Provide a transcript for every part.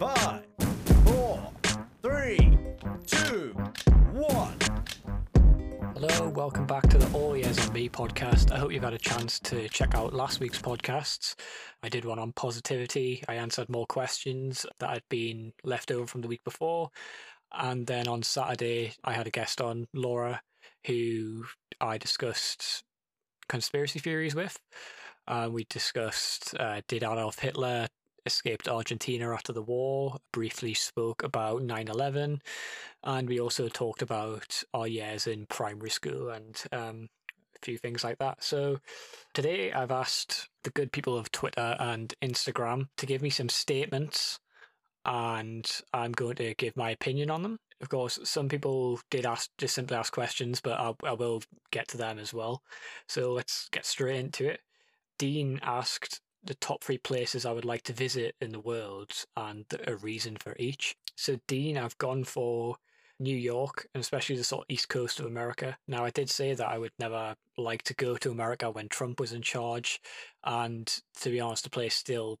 Five, four, three, two, one. Hello, welcome back to the All Years on Me podcast. I hope you've had a chance to check out last week's podcasts. I did one on positivity. I answered more questions that had been left over from the week before. And then on Saturday, I had a guest on, Laura, who I discussed conspiracy theories with. Uh, we discussed uh, did Adolf Hitler escaped Argentina after the war, briefly spoke about 9 11, and we also talked about our years in primary school and um, a few things like that. So today I've asked the good people of Twitter and Instagram to give me some statements, and I'm going to give my opinion on them. Of course, some people did ask just simply ask questions, but I, I will get to them as well. So let's get straight into it. Dean asked the top three places I would like to visit in the world and a reason for each. So, Dean, I've gone for New York and especially the sort of east coast of America. Now, I did say that I would never like to go to America when Trump was in charge, and to be honest, the place still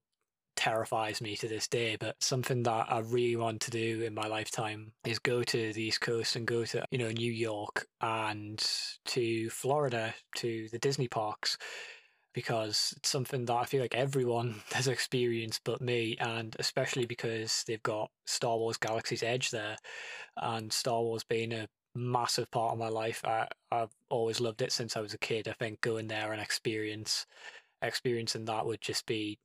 terrifies me to this day. But something that I really want to do in my lifetime is go to the East Coast and go to, you know, New York and to Florida, to the Disney parks because it's something that I feel like everyone has experienced but me, and especially because they've got Star Wars Galaxy's Edge there, and Star Wars being a massive part of my life. I, I've always loved it since I was a kid. I think going there and experience experiencing that would just be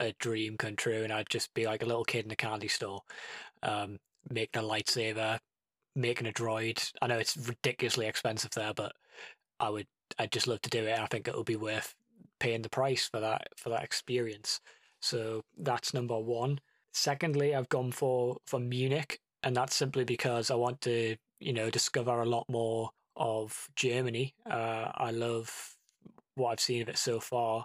a dream come true, and I'd just be like a little kid in a candy store, um, making a lightsaber, making a droid. I know it's ridiculously expensive there, but I would I'd just love to do it. I think it would be worth paying the price for that for that experience. So that's number one. Secondly, I've gone for for Munich, and that's simply because I want to you know discover a lot more of Germany. Uh, I love what I've seen of it so far,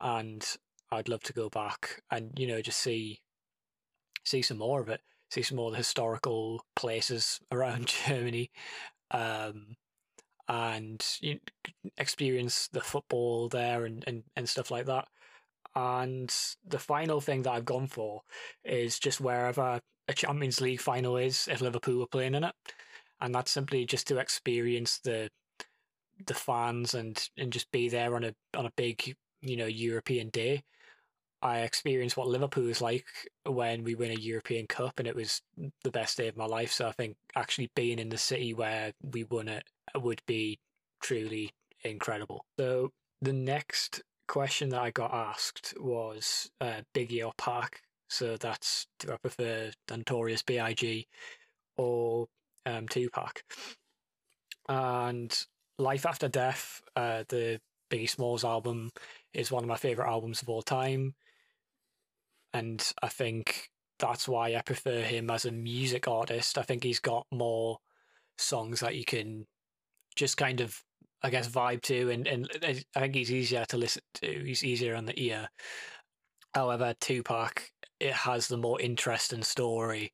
and I'd love to go back and you know just see see some more of it, see some more of the historical places around Germany. Um, and you experience the football there and, and, and stuff like that. And the final thing that I've gone for is just wherever a Champions League final is, if Liverpool are playing in it, and that's simply just to experience the the fans and and just be there on a on a big you know European day. I experienced what Liverpool is like when we win a European Cup, and it was the best day of my life. So I think actually being in the city where we won it would be truly incredible. So the next question that I got asked was uh, Biggie or Pac. So that's do I prefer Notorious B.I.G. or um, Tupac? And Life After Death, uh, the Biggie Smalls album, is one of my favorite albums of all time, and I think that's why I prefer him as a music artist. I think he's got more songs that you can just kind of I guess vibe to and, and I think he's easier to listen to. He's easier on the ear. However, Tupac it has the more interesting story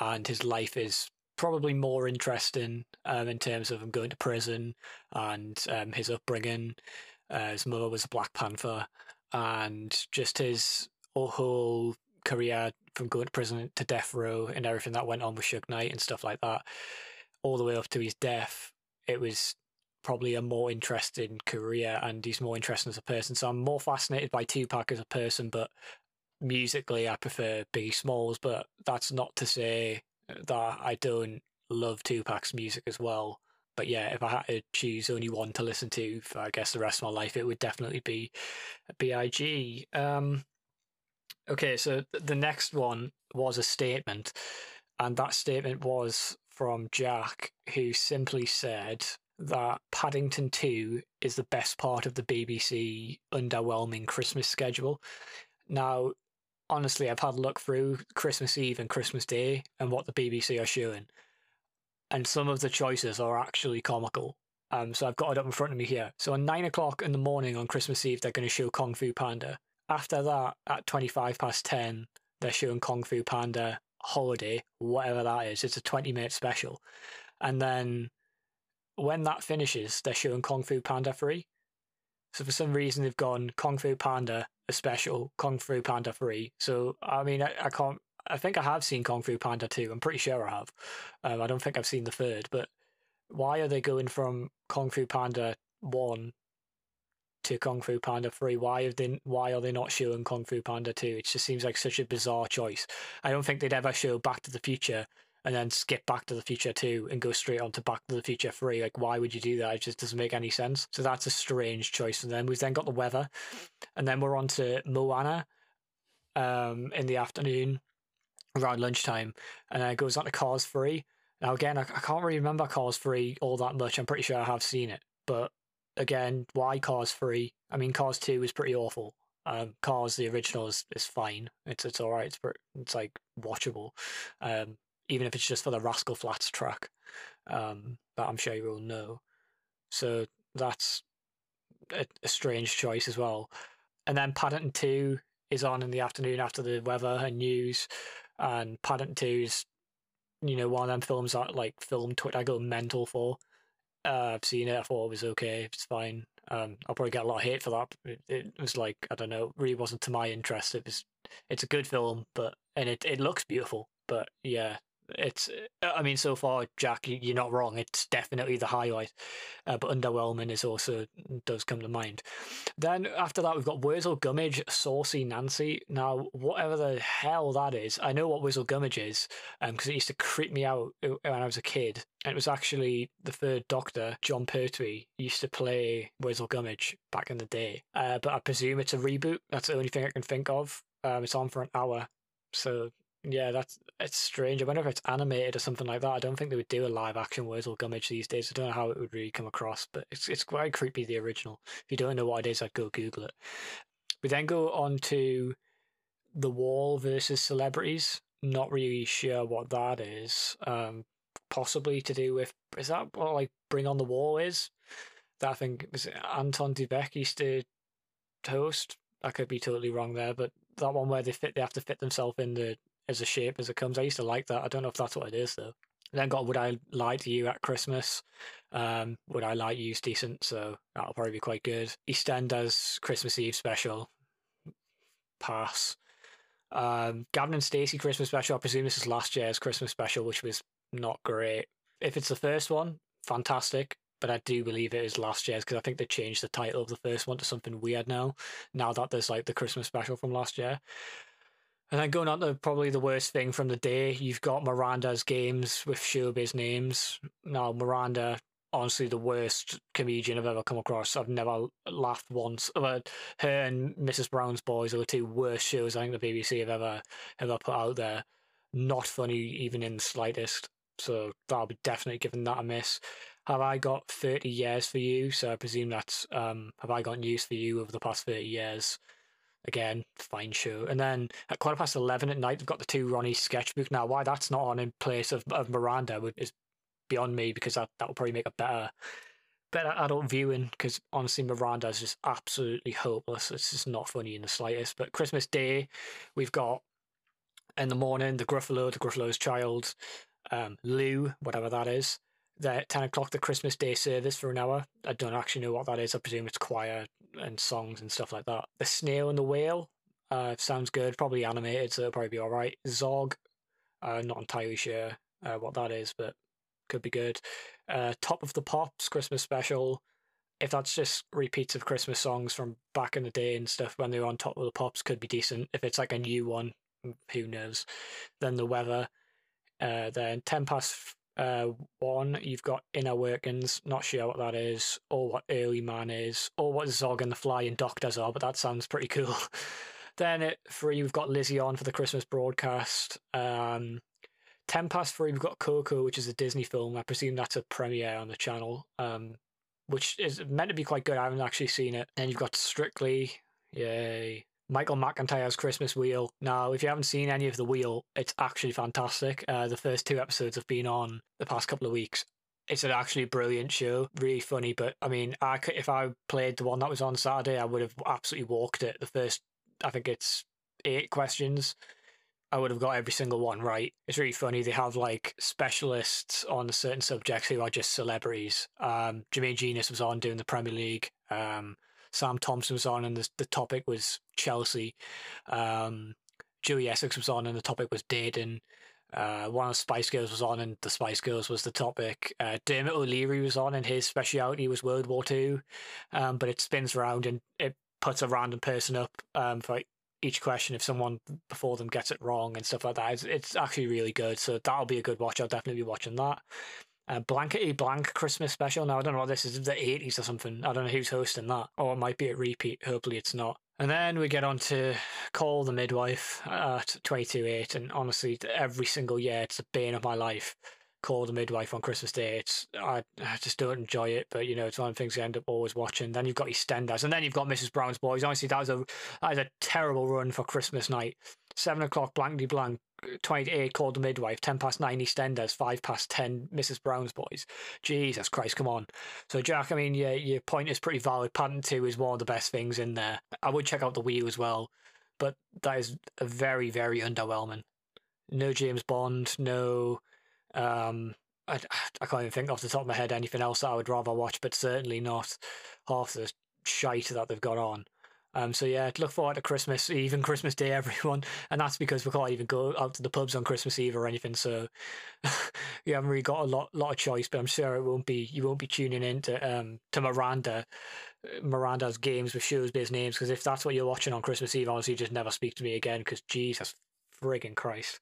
and his life is probably more interesting um, in terms of him going to prison and um, his upbringing. Uh, his mother was a Black Panther, and just his whole career from going to prison to death row and everything that went on with Suge Knight and stuff like that, all the way up to his death it was probably a more interesting career and he's more interesting as a person. So I'm more fascinated by Tupac as a person, but musically I prefer Biggie Smalls. But that's not to say that I don't love Tupac's music as well. But yeah, if I had to choose only one to listen to for I guess the rest of my life, it would definitely be B.I.G. Um, okay, so the next one was a statement, and that statement was from Jack, who simply said that Paddington 2 is the best part of the BBC underwhelming Christmas schedule. Now, honestly, I've had a look through Christmas Eve and Christmas Day and what the BBC are showing, and some of the choices are actually comical. Um, so I've got it up in front of me here. So at nine o'clock in the morning on Christmas Eve, they're going to show Kung Fu Panda. After that, at 25 past 10, they're showing Kung Fu Panda holiday, whatever that is. It's a 20 minute special. And then when that finishes, they're showing Kung Fu Panda 3. So for some reason, they've gone Kung Fu Panda, a special, Kung Fu Panda 3. So, I mean, I, I can't, I think I have seen Kung Fu Panda 2. I'm pretty sure I have. Um, I don't think I've seen the third, but why are they going from Kung Fu Panda 1 to Kung Fu Panda 3? Why have they why are they not showing Kung Fu Panda 2? It just seems like such a bizarre choice. I don't think they'd ever show Back to the Future and then skip Back to the Future 2 and go straight on to Back to the Future 3. Like why would you do that? It just doesn't make any sense. So that's a strange choice. And then we've then got the weather. And then we're on to Moana um in the afternoon around lunchtime. And then it goes on to Cars 3. Now again, I, I can't really remember Cars 3 all that much. I'm pretty sure I have seen it. But again, why Cars 3? I mean, Cars 2 is pretty awful. Um, Cars, the original, is, is fine. It's it's all right. It's, it's like watchable, um, even if it's just for the Rascal Flatts track um, that I'm sure you will know. So that's a, a strange choice as well. And then Paddington 2 is on in the afternoon after the weather and news. And Paddington 2 is, you know, one of them films that like film Twitter go mental for. Uh, I've seen it. I thought it was okay. It's fine. Um, I'll probably get a lot of hate for that. It, it was like I don't know. Really wasn't to my interest. It was. It's a good film, but and it it looks beautiful. But yeah, it's uh, i mean so far jack you're not wrong it's definitely the highlight uh, but underwhelming is also does come to mind. Then after that we've got Wurzel Gummidge Saucy Nancy. Now whatever the hell that is I know what Wurzel Gummidge is because um, it used to creep me out uh, when I was a kid and it was actually the third doctor Jon Pertwee used to play Wurzel Gummidge back in the day. Uh, but I presume it's a reboot that's the only thing I can think of. Um, it's on for an hour so yeah, that's it's strange. I wonder if it's animated or something like that. I don't think they would do a live action Wurzel Gummidge these days. I don't know how it would really come across, but it's it's quite creepy. The original. If you don't know what it is, I'd go Google it. We then go on to the Wall versus celebrities. Not really sure what that is. Um, possibly to do with is that what like Bring on the Wall is? That I think is Anton Du Beke used to host. I could be totally wrong there, but that one where they fit they have to fit themselves in the as a shape as it comes. I used to like that. I don't know if that's what it is though. Then got Would I Lie to You at Christmas? Um, Would I Lie to You's decent, so that'll probably be quite good. EastEnders Christmas Eve special. Pass. Um, Gavin and Stacey Christmas special. I presume this is last year's Christmas special, which was not great. If it's the first one, fantastic. But I do believe it is last year's because I think they changed the title of the first one to something weird now. Now that there's like the Christmas special from last year. And then going on to probably the worst thing from the day, you've got Miranda's games with showbiz names. Now, Miranda, honestly, the worst comedian I've ever come across. I've never laughed once. But her and Mrs. Brown's Boys are the two worst shows I think the BBC have ever ever put out there. Not funny even in the slightest. So that'll be definitely giving that a miss. Have I got 30 years for you? So I presume that's um, have I got news for you over the past 30 years? Again, fine show. And then at quarter past 11 at night, we've got the two Ronnie sketchbook. Now, why that's not on in place of, of Miranda is beyond me because that, that will probably make a better better adult viewing because honestly Miranda is just absolutely hopeless. It's just not funny in the slightest. But Christmas Day, we've got in the morning the Gruffalo, the Gruffalo's child, um, Lou, whatever that is. The 10 o'clock, the Christmas Day service for an hour. I don't actually know what that is. I presume it's choir and songs and stuff like that. The Snail and the Whale uh, sounds good. Probably animated, so it'll probably be all right. Zog, uh, not entirely sure uh, what that is, but could be good. Uh, Top of the Pops Christmas special. If that's just repeats of Christmas songs from back in the day and stuff when they were on Top of the Pops, could be decent. If it's like a new one, who knows? Then the weather. Uh, then ten past uh, one, you've got Inner Workings, not sure what that is, or what Early Man is, or what Zog and the Flying Doctors are, but that sounds pretty cool. then at three, we've got Lizzie on for the Christmas broadcast. Um, ten past three, we've got Coco, which is a Disney film. I presume that's a premiere on the channel, um, which is meant to be quite good. I haven't actually seen it. And you've got Strictly, yay. Michael McIntyre's Christmas Wheel. Now, if you haven't seen any of the Wheel, it's actually fantastic. Uh, the first two episodes have been on the past couple of weeks. It's an actually brilliant show, really funny. But I mean, I could, if I played the one that was on Saturday, I would have absolutely walked it. The first, I think it's eight questions. I would have got every single one right. It's really funny. They have like specialists on certain subjects who are just celebrities. Um, Jermaine Jenas was on doing the Premier League. Um, Sam Thompson was on, and the, the topic was Chelsea. Um, Joey Essex was on and the topic was dating. Uh, one of the Spice Girls was on and the Spice Girls was the topic. Uh, Dermot O'Leary was on and his speciality was World War Two, um, but it spins around and it puts a random person up um, for each question if someone before them gets it wrong and stuff like that. It's, it's actually really good, so that'll be a good watch. I'll definitely be watching that. Uh, Blankety Blank Christmas special. Now I don't know what this is. The eighties or something. I don't know who's hosting that, or it might be a repeat. Hopefully it's not. And then we get on to Call the Midwife at 22.8. And honestly, every single year, it's a bane of my life. Call the Midwife on Christmas Day. It's I, I just don't enjoy it, but you know, it's one of the things I end up always watching. Then you've got EastEnders, and then you've got Mrs. Brown's Boys. Honestly, that was a that was a terrible run for Christmas night. Seven o'clock, blankety blank, 28 called the midwife, 10 past 9 EastEnders, 5 past 10 Mrs. Brown's boys. Jesus Christ, come on. So, Jack, I mean, yeah, your point is pretty valid. Paddington 2 is one of the best things in there. I would check out the Wii as well, but that is very, very underwhelming. No James Bond, no. Um, I, I can't even think off the top of my head anything else that I would rather watch, but certainly not half the shite that they've got on. Um, so yeah, look forward to Christmas, even Christmas Day, everyone, and that's because we can't even go out to the pubs on Christmas Eve or anything. So you haven't really got a lot, lot of choice. But I'm sure it won't be, you won't be tuning in to um to Miranda, uh, Miranda's games with showbiz names. Because if that's what you're watching on Christmas Eve, honestly, just never speak to me again. Because Jesus frigging Christ.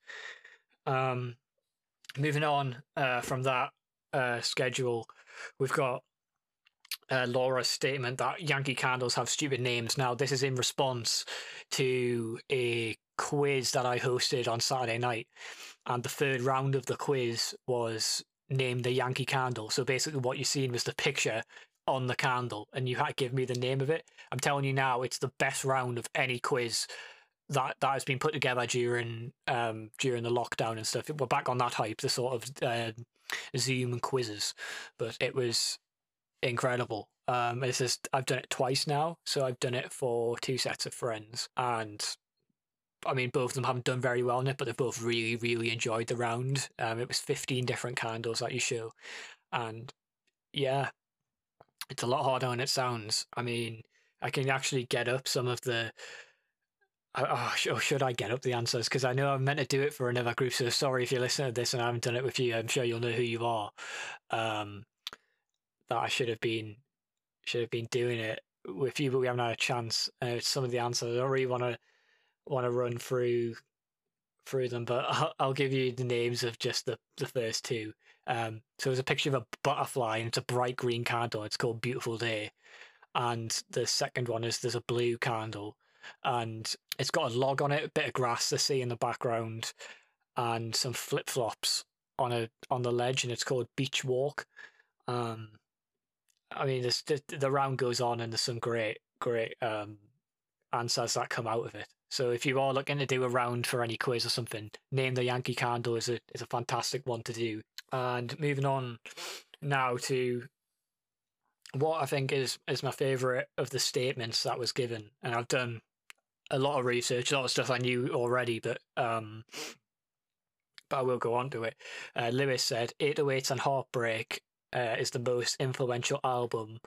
Um, moving on uh, from that uh, schedule, we've got uh, Laura's statement that Yankee candles have stupid names. Now, this is in response to a quiz that I hosted on Saturday night. And the third round of the quiz was name the Yankee candle. So basically, what you're seeing was the picture on the candle, and you had to give me the name of it. I'm telling you now, it's the best round of any quiz that that has been put together during um during the lockdown and stuff. We're back on that hype, the sort of uh, Zoom quizzes, but it was incredible. Um, it's just I've done it twice now, so I've done it for two sets of friends, and I mean both of them haven't done very well in it, but they've both really, really enjoyed the round. Um, it was fifteen different candles that you show, and yeah, it's a lot harder than it sounds. I mean, I can actually get up some of the. Oh, or should I get up the answers? Because I know I'm meant to do it for another group. So sorry if you're listening to this and I haven't done it with you. I'm sure you'll know who you are. Um, that I should have been should have been doing it with you, but we haven't had a chance. Uh, some of the answers I don't really want to want to run through through them, but I'll, I'll, give you the names of just the the first two. Um, so there's a picture of a butterfly and it's a bright green candle. It's called Beautiful Day, and the second one is there's a blue candle, and it's got a log on it, a bit of grass to see in the background, and some flip flops on a on the ledge, and it's called Beach Walk. Um, I mean, this, the, the round goes on, and there's some great, great um, answers that come out of it. So if you are looking to do a round for any quiz or something, name the Yankee candle is a is a fantastic one to do. And moving on now to what I think is is my favorite of the statements that was given, and I've done a lot of research, a lot of stuff I knew already, but um, but I will go on to it. Uh, Lewis said, "808s and Heartbreak uh, is the most influential album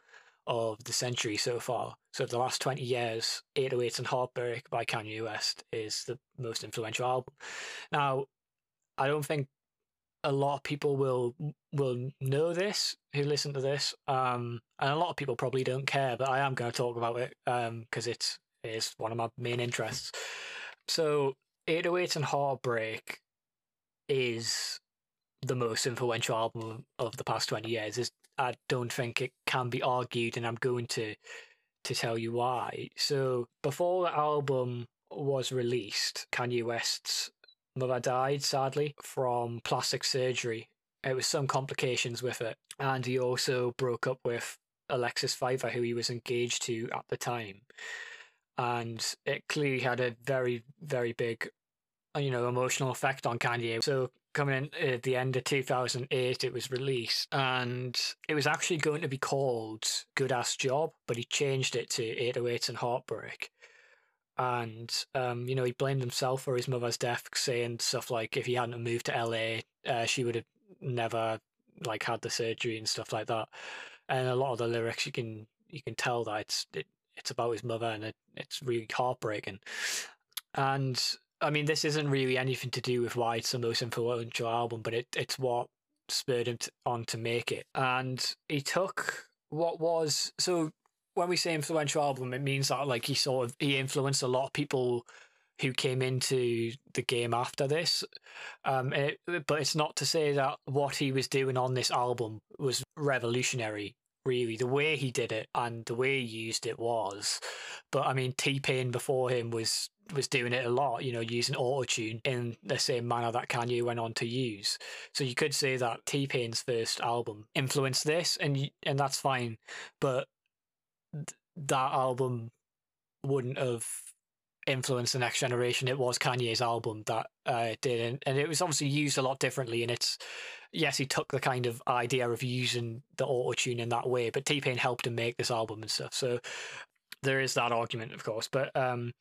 of the century so far. So the last 20 years, 808s and Heartbreak by Kanye West is the most influential album. Now, I don't think a lot of people will will know this who listen to this, um, and a lot of people probably don't care. But I am going to talk about it um because um, it's it's one of my main interests. So, 808s and Heartbreak is the most influential album of the past 20 years is I don't think it can be argued and I'm going to to tell you why. So before the album was released, Kanye West's mother died sadly from plastic surgery. It was some complications with it. And he also broke up with Alexis Phifer, who he was engaged to at the time. And it clearly had a very, very big you know emotional effect on Kanye. So coming in at the end of 2008 it was released and it was actually going to be called good ass job but he changed it to 808s and heartbreak. And um, you know he blamed himself for his mother's death saying stuff like if he hadn't moved to la uh, she would have never like had the surgery and stuff like that. And a lot of the lyrics you can you can tell that it's it, it's about his mother and it, it's really heartbreaking. And I mean, this isn't really anything to do with why it's the most influential album, but it, it's what spurred him to, on to make it. And he took what was so when we say influential album, it means that like he sort of he influenced a lot of people who came into the game after this. Um, it, but it's not to say that what he was doing on this album was revolutionary. Really, the way he did it and the way he used it was. But I mean, T Pain before him was was doing it a lot, you know, using autotune in the same manner that Kanye went on to use. So you could say that T Pain's first album influenced this, and and that's fine. But th- that album wouldn't have influenced the next generation. It was Kanye's album that uh, did, and, and it was obviously used a lot differently. And it's yes, he took the kind of idea of using the auto tune in that way, but T Pain helped him make this album and stuff. So there is that argument, of course. But um,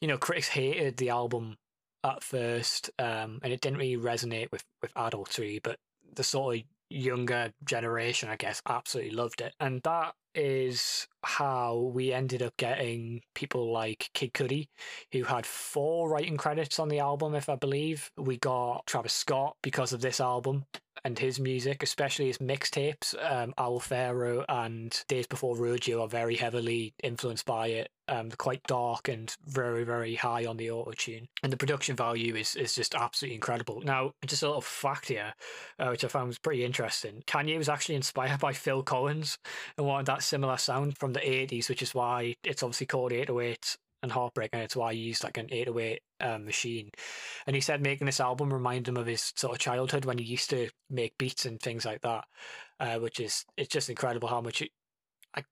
you know, critics hated the album at first, um, and it didn't really resonate with with adults really, but the sort of younger generation, I guess, absolutely loved it. And that is how we ended up getting people like Kid Cudi, who had four writing credits on the album, if I believe. We got Travis Scott because of this album and his music, especially his mixtapes, um, Owl Pharaoh and Days Before Rodeo are very heavily influenced by it. Um, quite dark and very, very high on the auto tune. And the production value is, is just absolutely incredible. Now, just a little fact here, uh, which I found was pretty interesting. Kanye was actually inspired by Phil Collins and wanted that similar sound from the 80s, which is why it's obviously called 808 and Heartbreak, and it's why he used like an 808 um, machine. And he said making this album reminded him of his sort of childhood when he used to make beats and things like that, uh, which is it's just incredible how much. It, I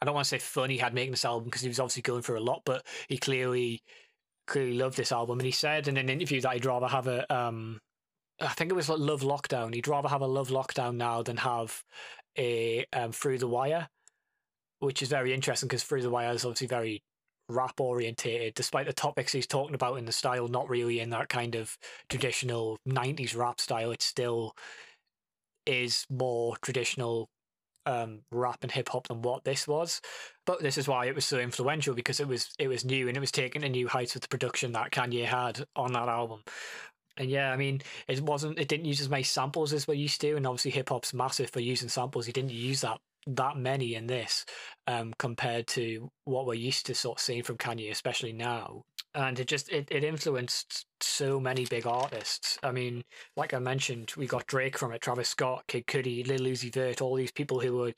I don't want to say fun he had making this album because he was obviously going through a lot, but he clearly clearly loved this album. And he said in an interview that he'd rather have a um, I think it was like Love Lockdown. He'd rather have a Love Lockdown now than have a um, Through the Wire, which is very interesting because Through the Wire is obviously very rap orientated, despite the topics he's talking about in the style, not really in that kind of traditional 90s rap style. It still is more traditional um, rap and hip hop than what this was. But this is why it was so influential because it was it was new and it was taking a new heights with the production that Kanye had on that album. And yeah, I mean, it wasn't it didn't use as many samples as we used to, and obviously hip hop's massive for using samples. He didn't use that that many in this um, compared to what we're used to sort of seeing from Kanye, especially now. And it just it, it influenced so many big artists. I mean, like I mentioned, we got Drake from it, Travis Scott, Kid Cudi, Lil Uzi Vert, all these people who were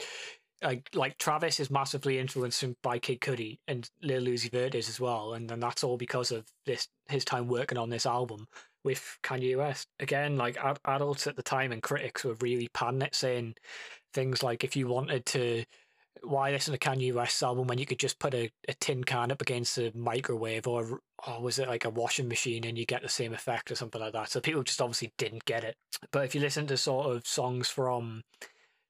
like like Travis is massively influenced by Kid Cudi and Lil Uzi Vert is as well, and then that's all because of this his time working on this album with Kanye West. Again, like ad- adults at the time and critics were really panning it, saying things like if you wanted to why listen to Kanye West's album when you could just put a, a tin can up against a microwave or, or was it like a washing machine and you get the same effect or something like that. So people just obviously didn't get it. But if you listen to sort of songs from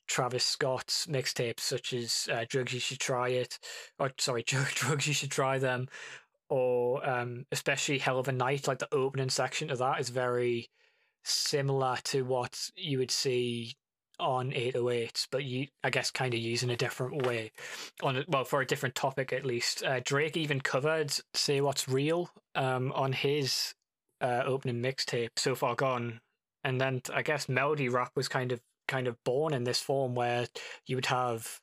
Travis Scott's mixtapes, such as uh, Drugs You Should Try It, or sorry, Drugs You Should Try Them, or um, especially Hell of a Night, like the opening section of that is very similar to what you would see on 808s, but you, I guess, kind of using a different way. On well, for a different topic at least. Uh, Drake even covered "Say What's Real" um, on his uh, opening mixtape, "So Far Gone," and then I guess melody rap was kind of kind of born in this form where you would have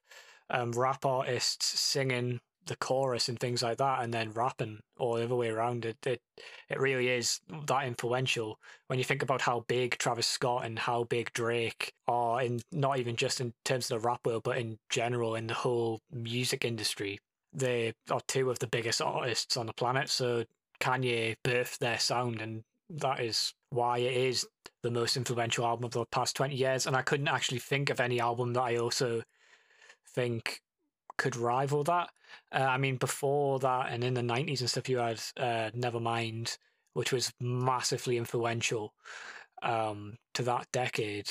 um, rap artists singing the chorus and things like that and then rapping all the other way around it it it really is that influential. When you think about how big Travis Scott and how big Drake are in not even just in terms of the rap world but in general in the whole music industry they are two of the biggest artists on the planet. So Kanye birthed their sound and that is why it is the most influential album of the past 20 years. And I couldn't actually think of any album that I also think could rival that. Uh, I mean, before that and in the 90s and stuff, you had uh, Nevermind, which was massively influential um, to that decade.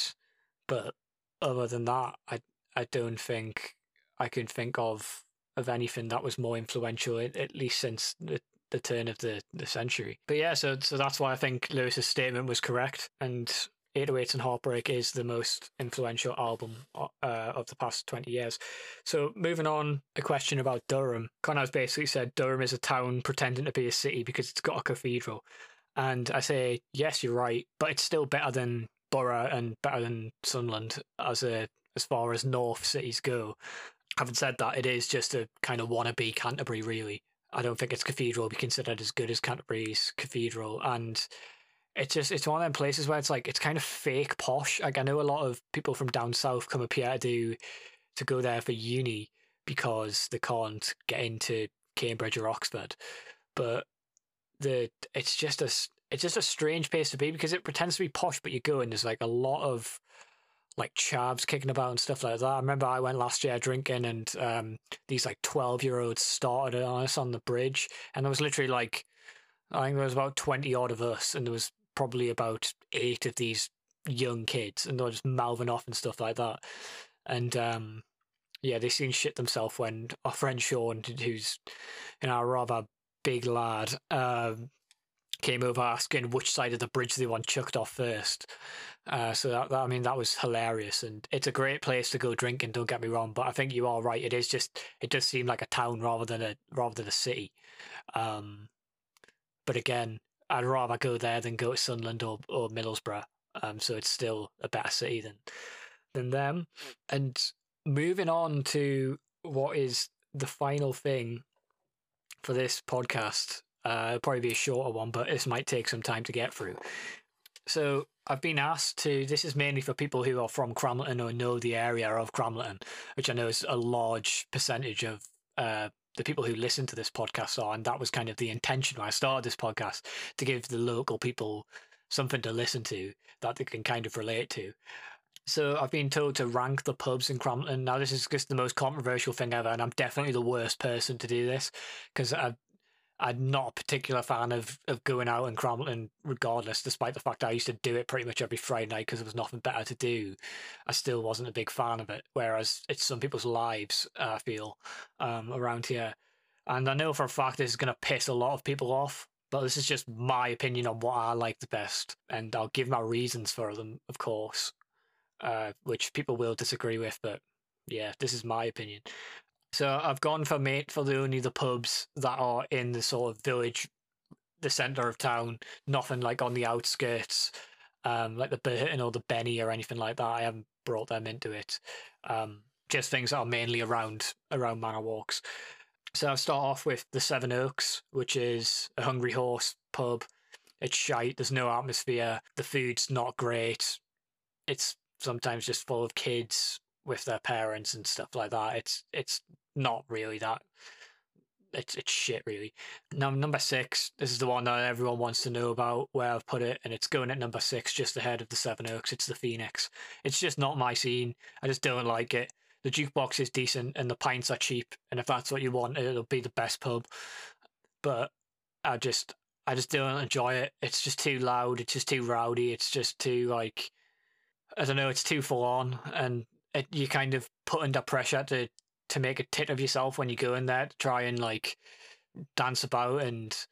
But other than that, I I don't think I can think of of anything that was more influential, at least since the, the turn of the, the century. But yeah, so so that's why I think Lewis's statement was correct, and 808s and Heartbreak is the most influential album uh, of the past 20 years. So, moving on, a question about Durham. Connor's basically said Durham is a town pretending to be a city because it's got a cathedral. And I say, yes, you're right, but it's still better than Boro and better than Sunderland as a as far as North cities go. Having said that, it is just a kind of wannabe Canterbury, really. I don't think its cathedral will be considered as good as Canterbury's cathedral, and it's just it's one of them places where it's like it's kind of fake posh. Like I know a lot of people from down south come up here to do to go there for uni because they can't get into Cambridge or Oxford, but the it's just a it's just a strange place to be because it pretends to be posh, but you go and there's like a lot of like chavs kicking about and stuff like that. I remember I went last year drinking and um, these like 12 year olds started on us on the bridge and there was literally like, I think there was about 20 odd of us and there was probably about eight of these young kids and they're just mouthing off and stuff like that. And um, yeah, they seemed shit themselves when our friend Sean, who's you know a rather big lad, um, came over asking which side of the bridge they want chucked off first. Uh, so that, that, I mean that was hilarious, and it's a great place to go drinking. Don't get me wrong, but I think you are right. It is just it does seem like a town rather than a rather than a city. Um, but again, I'd rather go there than go to Sunderland or or Middlesbrough. Um, so it's still a better city than than them. And moving on to what is the final thing for this podcast. Uh, probably be a shorter one, but this might take some time to get through. So I've been asked to. This is mainly for people who are from Cramlington or know the area of Cramlington, which I know is a large percentage of uh, the people who listen to this podcast are, and that was kind of the intention when I started this podcast to give the local people something to listen to that they can kind of relate to. So I've been told to rank the pubs in Cramlington. Now this is just the most controversial thing ever, and I'm definitely the worst person to do this because I I'm not a particular fan of, of going out and Cramlington regardless, despite the fact I used to do it pretty much every Friday night because there was nothing better to do. I still wasn't a big fan of it, whereas it's some people's lives, I feel, um, around here. And I know for a fact this is going to piss a lot of people off, but this is just my opinion on what I like the best. And I'll give my reasons for them, of course, uh, which people will disagree with, but yeah, this is my opinion. So I've gone for mate for the only the pubs that are in the sort of village, the centre of town, nothing like on the outskirts, um, like the Burton or the Benny or anything like that. I haven't brought them into it. Um, just things that are mainly around around Manor Walks. So I'll start off with the Seven Oaks, which is a Hungry Horse pub. It's shite. There's no atmosphere. The food's not great. It's sometimes just full of kids with their parents and stuff like that. It's it's not really that. It's it's shit really. Now number six, this is the one that everyone wants to know about where I've put it, and it's going at number six, just ahead of the Seven Oaks. It's the Phoenix. It's just not my scene. I just don't like it. The jukebox is decent and the pints are cheap, and if that's what you want, it'll be the best pub. But I just I just don't enjoy it. It's just too loud. It's just too rowdy. It's just too like I don't know. It's too full on, and it, you kind of put under pressure to to make a tit of yourself when you go in there to try and like dance about and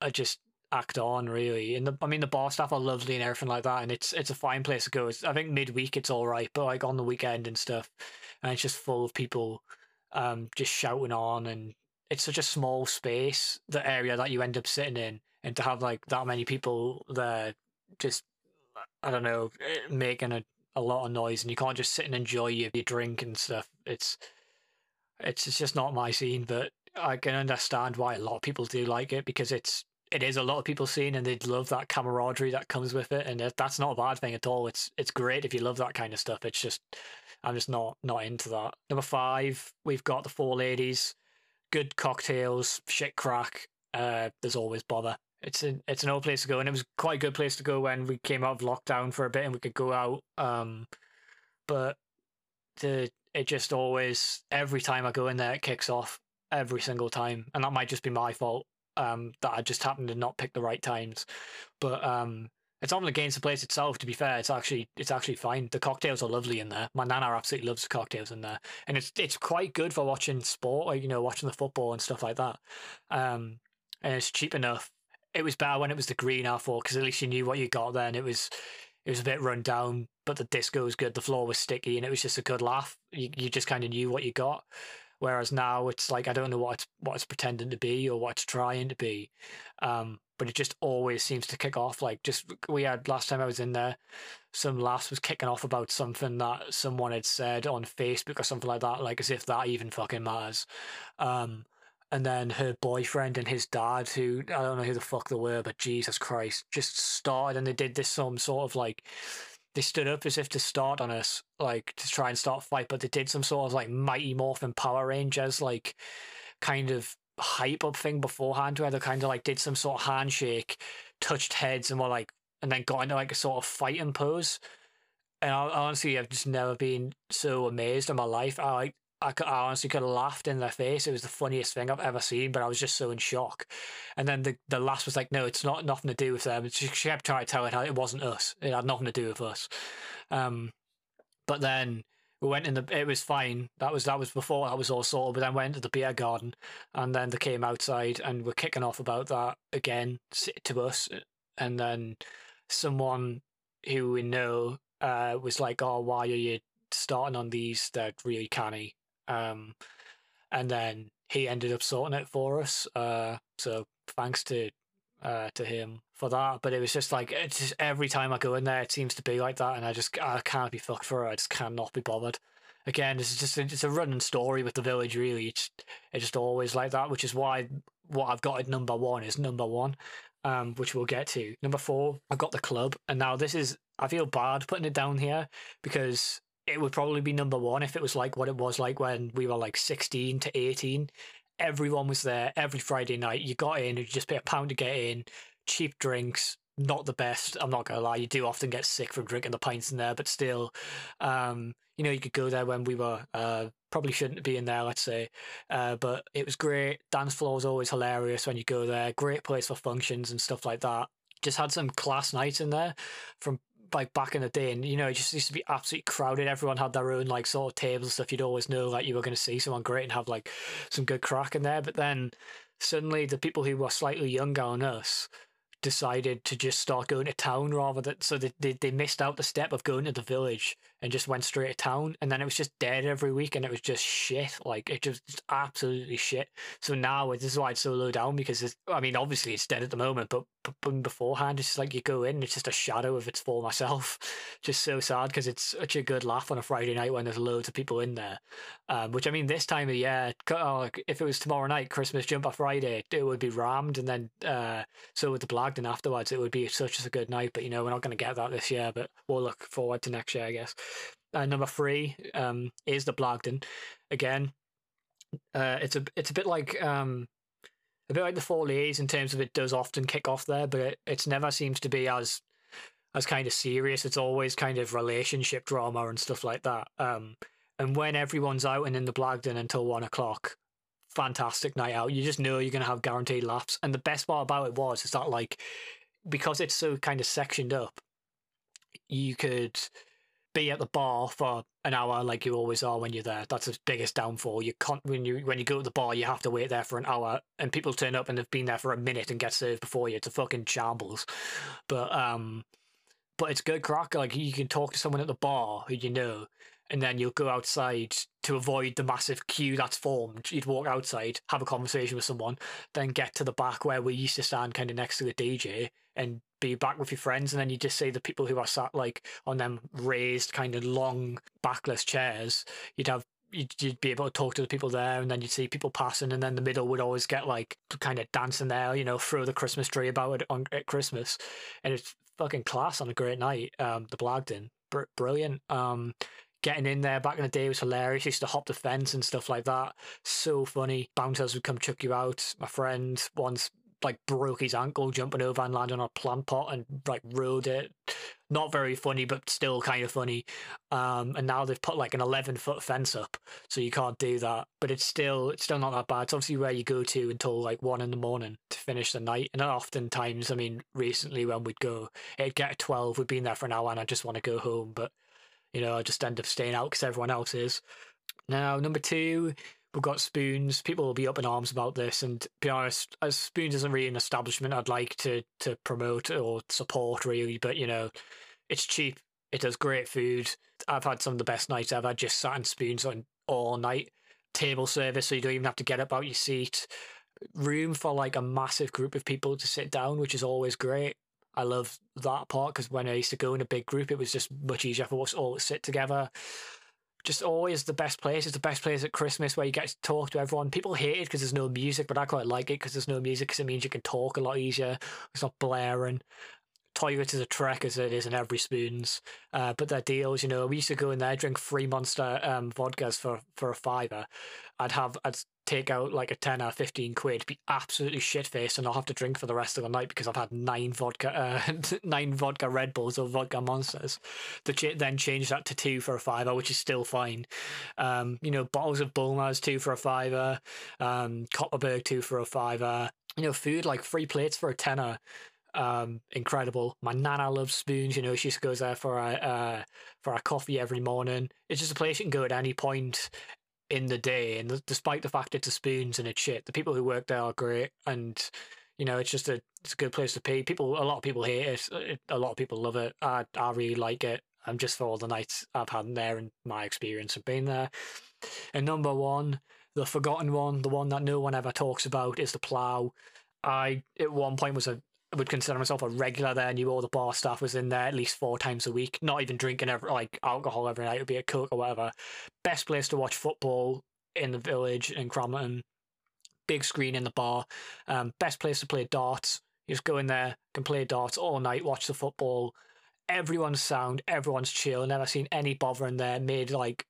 uh, just act on really. And the, I mean the bar staff are lovely and everything like that, and it's it's a fine place to go. It's, I think midweek it's all right, but like on the weekend and stuff, and it's just full of people, um, just shouting on, and it's such a small space, the area that you end up sitting in, and to have like that many people there, just I don't know, eh, making a a lot of noise and you can't just sit and enjoy your, your drink and stuff. It's it's it's just not my scene, but I can understand why a lot of people do like it because it's it is a lot of people's scene and they'd love that camaraderie that comes with it and that's not a bad thing at all. It's it's great if you love that kind of stuff. It's just I'm just not not into that. Number five, we've got the four ladies, good cocktails, shit crack. Uh, there's always bother it's an it's an old place to go, and it was quite a good place to go when we came out of lockdown for a bit and we could go out. Um, but the it just always every time I go in there, it kicks off every single time, and that might just be my fault. Um, that I just happened to not pick the right times, but um, it's not against the place itself. To be fair, it's actually it's actually fine. The cocktails are lovely in there. My nana absolutely loves the cocktails in there, and it's it's quite good for watching sport, or you know, watching the football and stuff like that. Um, and it's cheap enough it was better when it was the green R4 because at least you knew what you got then. It was it was a bit run down, but the disco was good. The floor was sticky, and it was just a good laugh. You you just kind of knew what you got. Whereas now it's like I don't know what it's what it's pretending to be or what it's trying to be. Um, but it just always seems to kick off. Like just we had last time I was in there, some lass was kicking off about something that someone had said on Facebook or something like that, like as if that even fucking matters. Um, and then her boyfriend and his dad, who I don't know who the fuck they were, but Jesus Christ, just started and they did this some sort of like they stood up as if to start on us, like to try and start a fight, but they did some sort of like Mighty Morphin Power Rangers, like kind of hype up thing beforehand where they kind of like did some sort of handshake, touched heads, and were like, and then got into like a sort of fighting pose. And I, honestly, I've just never been so amazed in my life. I like, I, I honestly could have laughed in their face. It was the funniest thing I've ever seen, but I was just so in shock. And then the the last was like, no, it's not nothing to do with them. She, kept trying to tell it it wasn't us. It had nothing to do with us. Um, but then we went in the it was fine that was that was before that was all sorted but then went to the beer garden and then they came outside and were kicking off about that again to us and then someone who we know uh, was like oh why are you starting on these they're really canny um, and then he ended up sorting it for us uh, so thanks to uh, to him for that. But it was just like it's just every time I go in there, it seems to be like that, and I just I can't be fucked for it. I just cannot be bothered. Again, it's just it's a running story with the village. Really, it's it's just always like that, which is why what I've got at number one is number one, um, which we'll get to. Number four, I've got the club, and now this is I feel bad putting it down here because it would probably be number one if it was like what it was like when we were like 16 to 18 everyone was there every Friday night. You got in, you just pay a pound to get in, cheap drinks, not the best. I'm not gonna lie, you do often get sick from drinking the pints in there, but still, um, you know, you could go there when we were uh, probably shouldn't be in there, let's say, uh, but it was great. Dance floor was always hilarious when you go there. Great place for functions and stuff like that. Just had some class nights in there from like back in the day, and you know, it just used to be absolutely crowded. Everyone had their own like sort of tables and stuff. You'd always know like you were going to see someone great and have like some good crack in there. But then suddenly, the people who were slightly younger than us decided to just start going to town rather than so they, they, they missed out the step of going to the village and just went straight to town and then it was just dead every week and it was just shit like it just, just absolutely shit. So now this is why it's so low down because i mean obviously it's dead at the moment but, but beforehand it's just like you go in it's just a shadow of its former self just so sad because it's such a good laugh on a friday night when there's loads of people in there. Um, which i mean this time of year oh, if it was tomorrow night christmas Jump jumper friday it would be rammed and then uh, so with the blagdon afterwards. It would be such a good night but you know we're not going to get that this year but we'll look forward to next year i guess uh, number three um, is the Blagdon. Again, uh, it's a it's a bit like um, a bit like the Four Lays in terms of it does often kick off there, but it it's never seems to be as as kind of serious. It's always kind of relationship drama and stuff like that. Um, and when everyone's out and in the Blagdon until one o'clock, fantastic night out. You just know you're gonna have guaranteed laughs. And the best part about it was is that like because it's so kind of sectioned up, you could be at the bar for an hour like you always are when you're there. That's the biggest downfall. You can't when you when you go to the bar, you have to wait there for an hour, and people turn up and they've been there for a minute and get served before you. It's a fucking shambles. But um, but it's good crack. Like you can talk to someone at the bar who you know, and then you'll go outside to avoid the massive queue that's formed. You'd walk outside, have a conversation with someone, then get to the back where we used to stand kind of next to the DJ and be back with your friends. And then you just see the people who are sat like on them raised kind of long backless chairs. You'd have You'd, be able to talk to the people there, and then you'd see people passing, and then the middle would always get like kind of dancing there, you know, throw the Christmas tree about it on at Christmas, and it's fucking class on a great night. Um, the blagdon Br- brilliant. Um, getting in there back in the day was hilarious. used to hop the fence and stuff like that. So funny. Bouncers would come chuck you out. My friend once like broke his ankle jumping over and landing on a plant pot and like rode it. Not very funny, but still kind of funny. Um, and now they've put like an eleven foot fence up, so you can't do that. But it's still it's still not that bad. It's obviously where you go to until like one in the morning to finish the night. And oftentimes, I mean, recently when we'd go, it'd get twelve. We'd been there for an hour, and I just want to go home, but you know, I just end up staying out because everyone else is. Now, number two, we've got Spoons. People will be up in arms about this, and to be honest, as Spoons isn't really an establishment I'd like to to promote or support really, but you know, it's cheap. It does great food. I've had some of the best nights I've just sat in Spoons on all night. Table service, so you don't even have to get up out your seat. room for like a massive group of people to sit down, which is always great. I love that part because when I used to go in a big group, it was just much easier for us all to sit together. Just always the best place. It's the best place at Christmas where you get to talk to everyone. People hate it because there's no music, but I quite like it because there's no music because it means you can talk a lot easier. It's not blaring toilet is a trek as it is in every spoons. Uh, but their deals, you know, we used to go in there, drink free monster um, vodkas for, for a fiver. I'd have, I'd take out like a 10 or 15 quid, be absolutely shit faced, and I'll have to drink for the rest of the night because I've had nine vodka, uh, nine vodka Red Bulls or vodka monsters. The ch- then change that to two for a fiver, which is still fine. Um, you know, bottles of Bulmers, two for a fiver. Um, Kopparberg, two for a fiver. You know, food like free plates for a tenner um, incredible. My nana loves spoons. You know, she just goes there for a uh, for a coffee every morning. It's just a place you can go at any point in the day, and despite the fact it's a spoons and it's shit, the people who work there are great, and you know, it's just a it's a good place to be. People, a lot of people hate it. it a lot of people love it. I I really like it. I'm just for all the nights I've had there and my experience of being there. And number one, the forgotten one, the one that no one ever talks about, is the plough. I at one point was a would consider myself a regular there. Knew all the bar staff was in there at least four times a week. Not even drinking every, like alcohol every night. It would be a coke or whatever. Best place to watch football in the village in Cramerton. Big screen in the bar. Um, best place to play darts. You just go in there, can play darts all night, watch the football. Everyone's sound, everyone's chill. Never seen any bother in there. Made like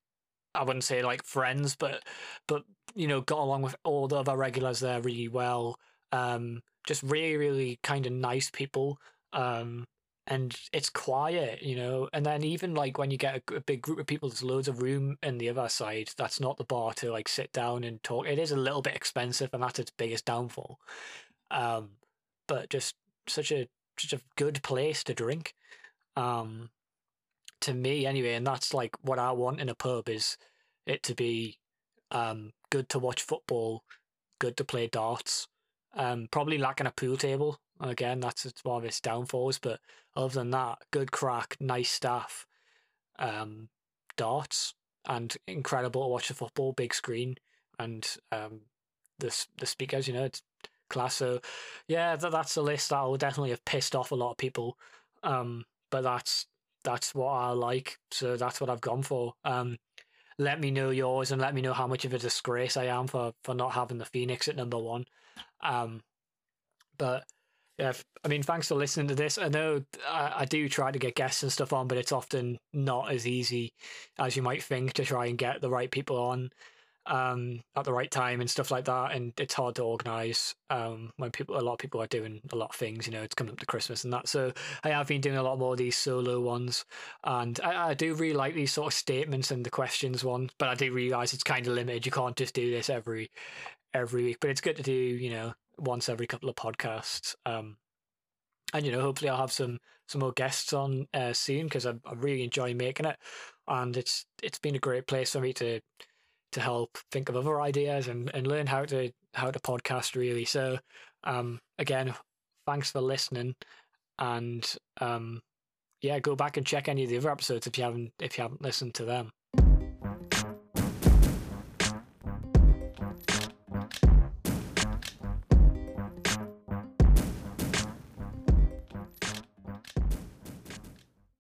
I wouldn't say like friends, but but you know got along with all the other regulars there really well. Um, just really, really kind of nice people. Um, and it's quiet, you know. And then even like when you get a, a, big group of people, there's loads of room in the other side. That's not the bar to like sit down and talk. It is a little bit expensive, and that's its biggest downfall. Um, but just such a such a good place to drink. Um, to me anyway, and that's like what I want in a pub is it to be um good to watch football, good to play darts, um, probably lacking a pool table. Again, that's one of its downfalls. But other than that, good crack, nice staff, um, darts, and incredible to watch the football, big screen, and um, the the speakers. You know, it's class. So, yeah, that, that's a list that will definitely have pissed off a lot of people. Um, but that's that's what I like. So that's what I've gone for. Um, let me know yours and let me know how much of a disgrace I am for for not having the Phoenix at number one. Um, but yeah, I mean, thanks for listening to this. I know I, I, do try to get guests and stuff on, but it's often not as easy as you might think to try and get the right people on um, at the right time and stuff like that. And it's hard to organize um, when people, a lot of people are doing a lot of things. You know, it's coming up to Christmas and that. So I have been doing a lot more of these solo ones, and I, I do really like these sort of statements and the questions one. But I do realize it's kind of limited. You can't just do this every every week, but it's good to do, you know, once every couple of podcasts. Um, and you know, hopefully, I'll have some some more guests on uh, soon because I, I really enjoy making it, and it's it's been a great place for me to to help think of other ideas and, and learn how to how to podcast really. So, um, again, thanks for listening, and um, yeah, go back and check any of the other episodes if you haven't if you haven't listened to them.